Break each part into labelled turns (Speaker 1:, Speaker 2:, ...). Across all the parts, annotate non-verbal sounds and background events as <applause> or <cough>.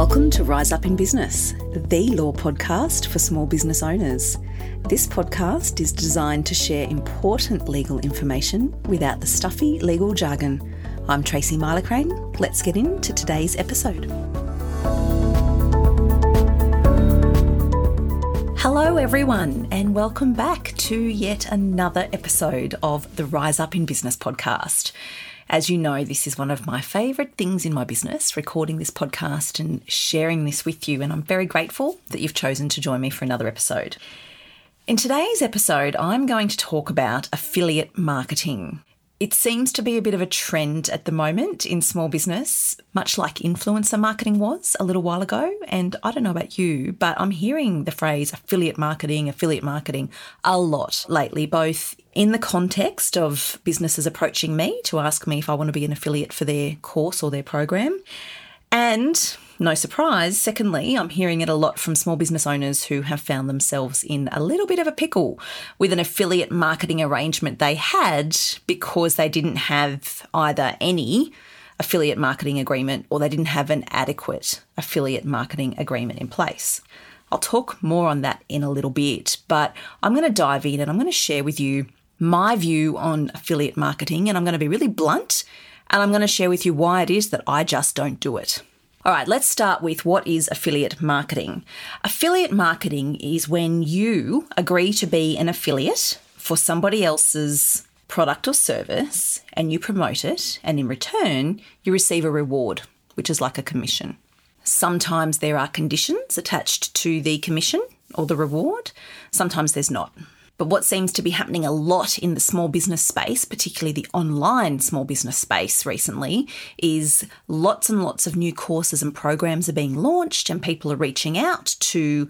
Speaker 1: Welcome to Rise Up in Business, the law podcast for small business owners. This podcast is designed to share important legal information without the stuffy legal jargon. I'm Tracy Milacrane. Let's get into today's episode. Hello, everyone, and welcome back to yet another episode of the Rise Up in Business podcast. As you know, this is one of my favourite things in my business, recording this podcast and sharing this with you. And I'm very grateful that you've chosen to join me for another episode. In today's episode, I'm going to talk about affiliate marketing. It seems to be a bit of a trend at the moment in small business, much like influencer marketing was a little while ago. And I don't know about you, but I'm hearing the phrase affiliate marketing, affiliate marketing a lot lately, both in the context of businesses approaching me to ask me if I want to be an affiliate for their course or their program. And no surprise, secondly, I'm hearing it a lot from small business owners who have found themselves in a little bit of a pickle with an affiliate marketing arrangement they had because they didn't have either any affiliate marketing agreement or they didn't have an adequate affiliate marketing agreement in place. I'll talk more on that in a little bit, but I'm going to dive in and I'm going to share with you my view on affiliate marketing and I'm going to be really blunt and I'm going to share with you why it is that I just don't do it. All right, let's start with what is affiliate marketing. Affiliate marketing is when you agree to be an affiliate for somebody else's product or service and you promote it, and in return, you receive a reward, which is like a commission. Sometimes there are conditions attached to the commission or the reward, sometimes there's not. But what seems to be happening a lot in the small business space, particularly the online small business space recently, is lots and lots of new courses and programs are being launched, and people are reaching out to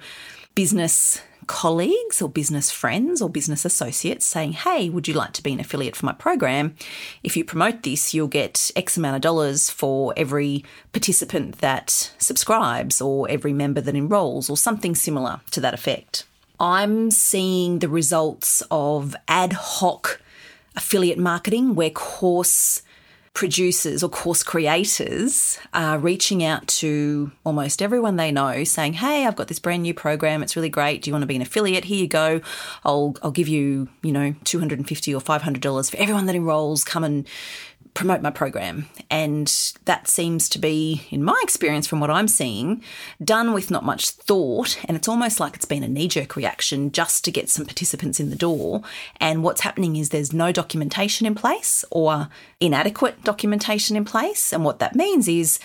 Speaker 1: business colleagues or business friends or business associates saying, Hey, would you like to be an affiliate for my program? If you promote this, you'll get X amount of dollars for every participant that subscribes or every member that enrolls or something similar to that effect. I'm seeing the results of ad hoc affiliate marketing where course producers or course creators are reaching out to almost everyone they know saying, Hey, I've got this brand new program. It's really great. Do you want to be an affiliate? Here you go. I'll, I'll give you, you know, 250 or $500 for everyone that enrolls. Come and promote my program. And that seems to be, in my experience from what I'm seeing, done with not much thought. And it's almost like it's been a knee jerk reaction just to get some participants in the door. And what's happening is there's no documentation in place or inadequate documentation in place. And what that means is,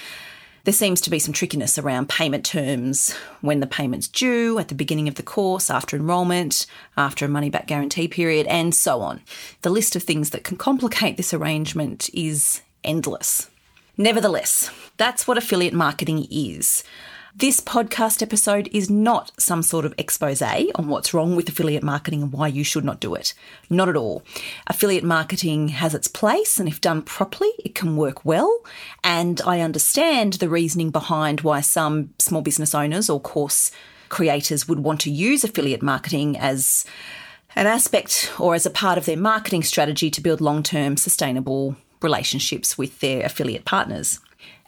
Speaker 1: there seems to be some trickiness around payment terms, when the payment's due, at the beginning of the course, after enrolment, after a money back guarantee period, and so on. The list of things that can complicate this arrangement is endless. Nevertheless, that's what affiliate marketing is. This podcast episode is not some sort of expose on what's wrong with affiliate marketing and why you should not do it. Not at all. Affiliate marketing has its place, and if done properly, it can work well. And I understand the reasoning behind why some small business owners or course creators would want to use affiliate marketing as an aspect or as a part of their marketing strategy to build long term sustainable relationships with their affiliate partners.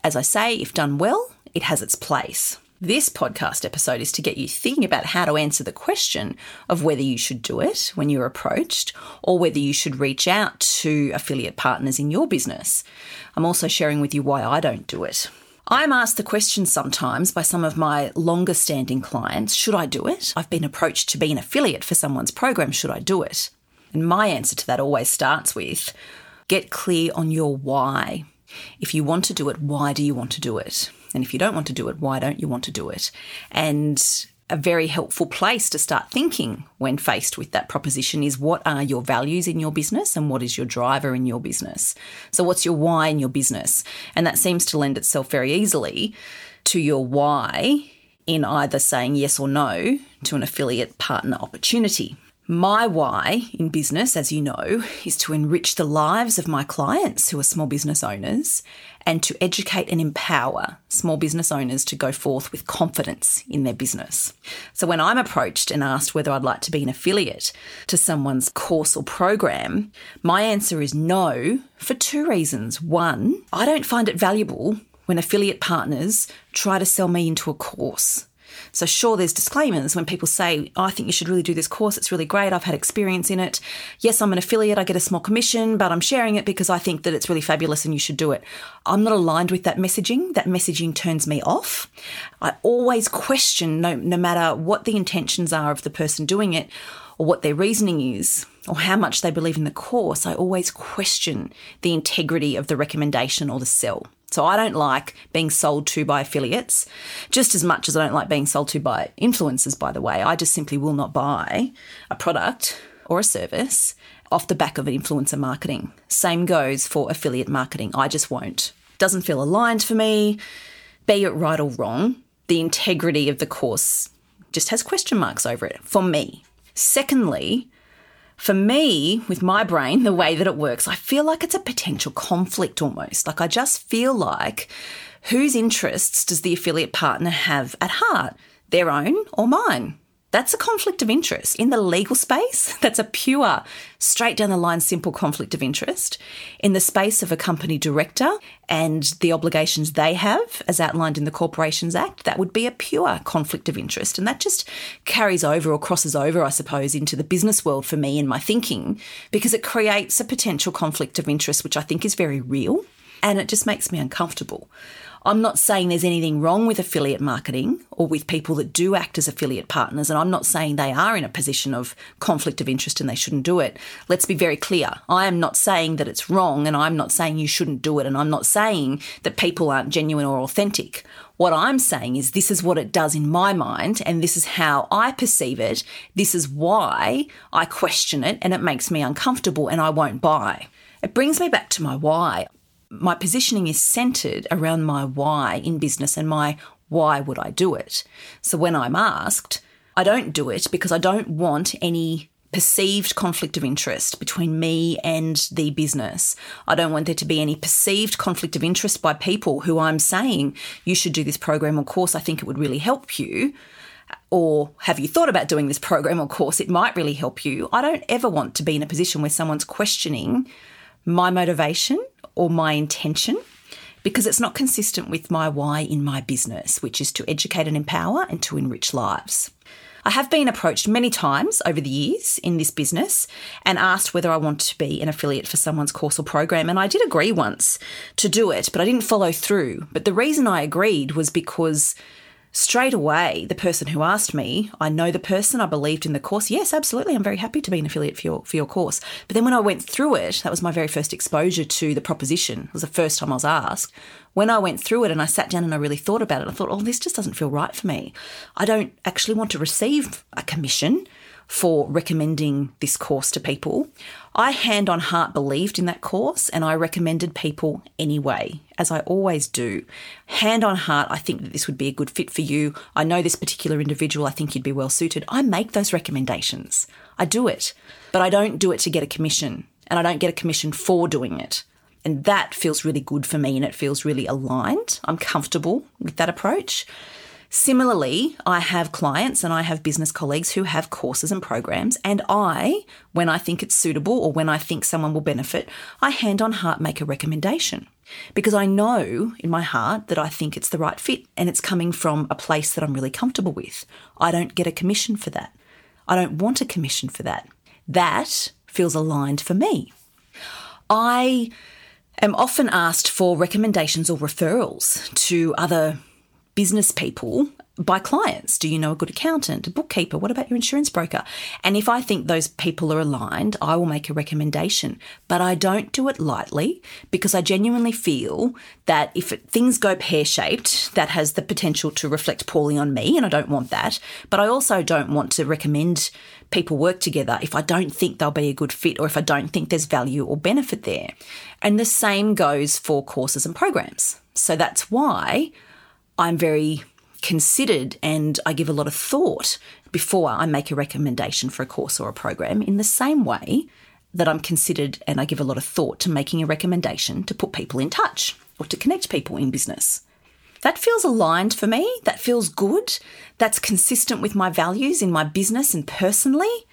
Speaker 1: As I say, if done well, it has its place. This podcast episode is to get you thinking about how to answer the question of whether you should do it when you're approached or whether you should reach out to affiliate partners in your business. I'm also sharing with you why I don't do it. I'm asked the question sometimes by some of my longer standing clients should I do it? I've been approached to be an affiliate for someone's program, should I do it? And my answer to that always starts with get clear on your why. If you want to do it, why do you want to do it? And if you don't want to do it, why don't you want to do it? And a very helpful place to start thinking when faced with that proposition is what are your values in your business and what is your driver in your business? So, what's your why in your business? And that seems to lend itself very easily to your why in either saying yes or no to an affiliate partner opportunity. My why in business, as you know, is to enrich the lives of my clients who are small business owners and to educate and empower small business owners to go forth with confidence in their business. So when I'm approached and asked whether I'd like to be an affiliate to someone's course or program, my answer is no for two reasons. One, I don't find it valuable when affiliate partners try to sell me into a course. So, sure, there's disclaimers when people say, oh, I think you should really do this course. It's really great. I've had experience in it. Yes, I'm an affiliate. I get a small commission, but I'm sharing it because I think that it's really fabulous and you should do it. I'm not aligned with that messaging. That messaging turns me off. I always question, no, no matter what the intentions are of the person doing it or what their reasoning is or how much they believe in the course, I always question the integrity of the recommendation or the sell. So I don't like being sold to by affiliates just as much as I don't like being sold to by influencers, by the way. I just simply will not buy a product or a service off the back of influencer marketing. Same goes for affiliate marketing. I just won't. Doesn't feel aligned for me. Be it right or wrong, the integrity of the course just has question marks over it for me. Secondly, for me, with my brain, the way that it works, I feel like it's a potential conflict almost. Like I just feel like whose interests does the affiliate partner have at heart? Their own or mine? That's a conflict of interest. In the legal space, <laughs> that's a pure, straight down the line, simple conflict of interest. In the space of a company director and the obligations they have, as outlined in the Corporations Act, that would be a pure conflict of interest. And that just carries over or crosses over, I suppose, into the business world for me in my thinking, because it creates a potential conflict of interest, which I think is very real. And it just makes me uncomfortable. I'm not saying there's anything wrong with affiliate marketing or with people that do act as affiliate partners, and I'm not saying they are in a position of conflict of interest and they shouldn't do it. Let's be very clear. I am not saying that it's wrong, and I'm not saying you shouldn't do it, and I'm not saying that people aren't genuine or authentic. What I'm saying is this is what it does in my mind, and this is how I perceive it. This is why I question it, and it makes me uncomfortable, and I won't buy. It brings me back to my why my positioning is centered around my why in business and my why would I do it. So when I'm asked, I don't do it because I don't want any perceived conflict of interest between me and the business. I don't want there to be any perceived conflict of interest by people who I'm saying you should do this program or course. I think it would really help you. Or have you thought about doing this program or course? It might really help you. I don't ever want to be in a position where someone's questioning my motivation or my intention because it's not consistent with my why in my business, which is to educate and empower and to enrich lives. I have been approached many times over the years in this business and asked whether I want to be an affiliate for someone's course or program. And I did agree once to do it, but I didn't follow through. But the reason I agreed was because straight away, the person who asked me, I know the person, I believed in the course. Yes, absolutely. I'm very happy to be an affiliate for your, for your course. But then when I went through it, that was my very first exposure to the proposition. It was the first time I was asked. When I went through it and I sat down and I really thought about it, I thought, oh, this just doesn't feel right for me. I don't actually want to receive a commission for recommending this course to people. I hand on heart believed in that course and I recommended people anyway, as I always do. Hand on heart, I think that this would be a good fit for you. I know this particular individual, I think you'd be well suited. I make those recommendations. I do it, but I don't do it to get a commission and I don't get a commission for doing it. And that feels really good for me and it feels really aligned. I'm comfortable with that approach. Similarly, I have clients and I have business colleagues who have courses and programs, and I, when I think it's suitable or when I think someone will benefit, I hand on heart make a recommendation because I know in my heart that I think it's the right fit and it's coming from a place that I'm really comfortable with. I don't get a commission for that. I don't want a commission for that. That feels aligned for me. I am often asked for recommendations or referrals to other business people by clients. Do you know a good accountant, a bookkeeper? What about your insurance broker? And if I think those people are aligned, I will make a recommendation. But I don't do it lightly because I genuinely feel that if it, things go pear shaped, that has the potential to reflect poorly on me, and I don't want that. But I also don't want to recommend people work together if I don't think they'll be a good fit or if I don't think there's value or benefit there. And the same goes for courses and programs. So that's why I'm very considered and I give a lot of thought before I make a recommendation for a course or a program in the same way that I'm considered and I give a lot of thought to making a recommendation to put people in touch or to connect people in business. That feels aligned for me. That feels good. That's consistent with my values in my business and personally.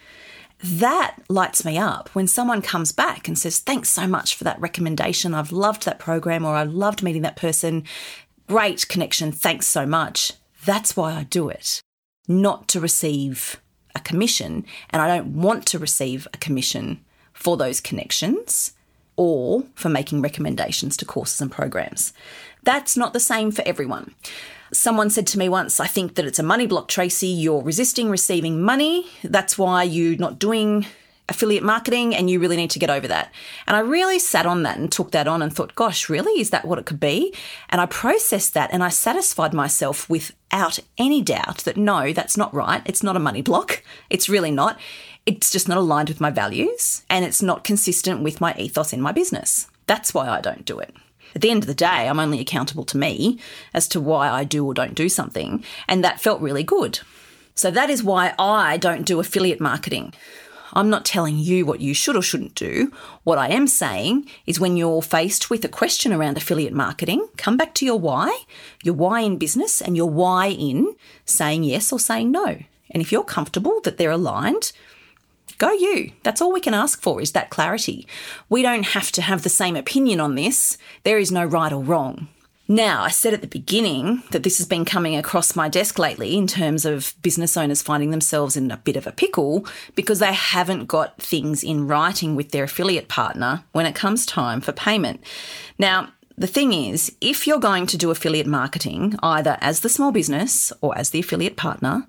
Speaker 1: That lights me up when someone comes back and says, Thanks so much for that recommendation. I've loved that program or I loved meeting that person Great connection. Thanks so much. That's why I do it, not to receive a commission. And I don't want to receive a commission for those connections or for making recommendations to courses and programs. That's not the same for everyone. Someone said to me once, I think that it's a money block, Tracy. You're resisting receiving money. That's why you're not doing affiliate marketing and you really need to get over that. And I really sat on that and took that on and thought, gosh, really? Is that what it could be? And I processed that and I satisfied myself without any doubt that no, that's not right. It's not a money block. It's really not. It's just not aligned with my values and it's not consistent with my ethos in my business. That's why I don't do it. At the end of the day, I'm only accountable to me as to why I do or don't do something. And that felt really good. So that is why I don't do affiliate marketing. I'm not telling you what you should or shouldn't do. What I am saying is when you're faced with a question around affiliate marketing, come back to your why, your why in business, and your why in saying yes or saying no. And if you're comfortable that they're aligned, go you. That's all we can ask for is that clarity. We don't have to have the same opinion on this. There is no right or wrong. Now, I said at the beginning that this has been coming across my desk lately in terms of business owners finding themselves in a bit of a pickle because they haven't got things in writing with their affiliate partner when it comes time for payment. Now, the thing is, if you're going to do affiliate marketing, either as the small business or as the affiliate partner,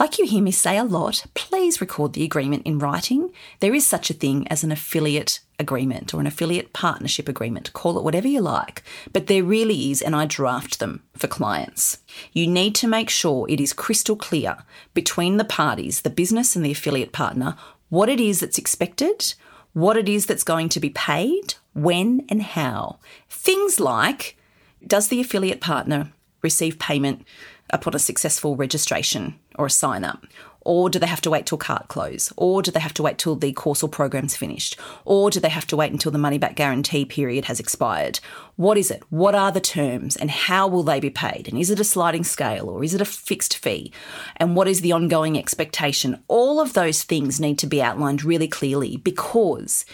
Speaker 1: like you hear me say a lot, please record the agreement in writing. There is such a thing as an affiliate agreement or an affiliate partnership agreement, call it whatever you like, but there really is, and I draft them for clients. You need to make sure it is crystal clear between the parties, the business and the affiliate partner, what it is that's expected, what it is that's going to be paid, when and how. Things like does the affiliate partner receive payment upon a successful registration or a sign up? Or do they have to wait till cart close? Or do they have to wait till the course or program's finished? Or do they have to wait until the money back guarantee period has expired? What is it? What are the terms and how will they be paid? And is it a sliding scale or is it a fixed fee? And what is the ongoing expectation? All of those things need to be outlined really clearly because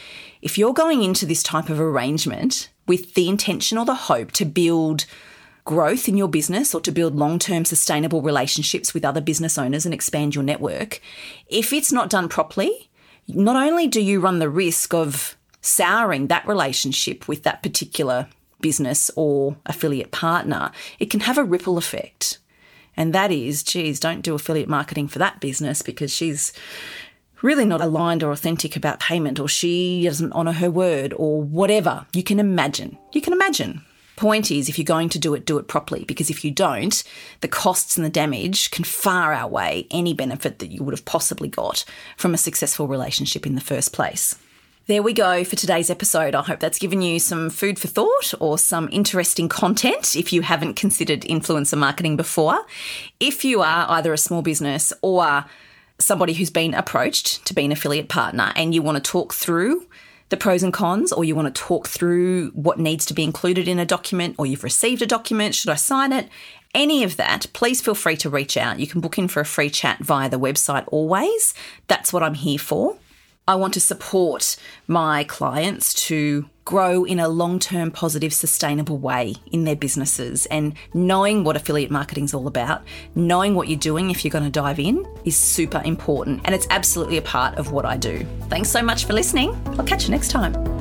Speaker 1: if you're going into this type of arrangement with the intention or the hope to build growth in your business or to build long term sustainable relationships with other business owners and expand your network, if it's not done properly, not only do you run the risk of souring that relationship with that particular business or affiliate partner, it can have a ripple effect. And that is, geez, don't do affiliate marketing for that business because she's really not aligned or authentic about payment or she doesn't honour her word or whatever. You can imagine. You can imagine. Point is, if you're going to do it, do it properly, because if you don't, the costs and the damage can far outweigh any benefit that you would have possibly got from a successful relationship in the first place. There we go for today's episode. I hope that's given you some food for thought or some interesting content if you haven't considered influencer marketing before. If you are either a small business or somebody who's been approached to be an affiliate partner and you want to talk through the pros and cons, or you want to talk through what needs to be included in a document, or you've received a document, should I sign it? Any of that, please feel free to reach out. You can book in for a free chat via the website always. That's what I'm here for. I want to support my clients to grow in a long term, positive, sustainable way in their businesses. And knowing what affiliate marketing is all about, knowing what you're doing if you're going to dive in, is super important. And it's absolutely a part of what I do. Thanks so much for listening. I'll catch you next time.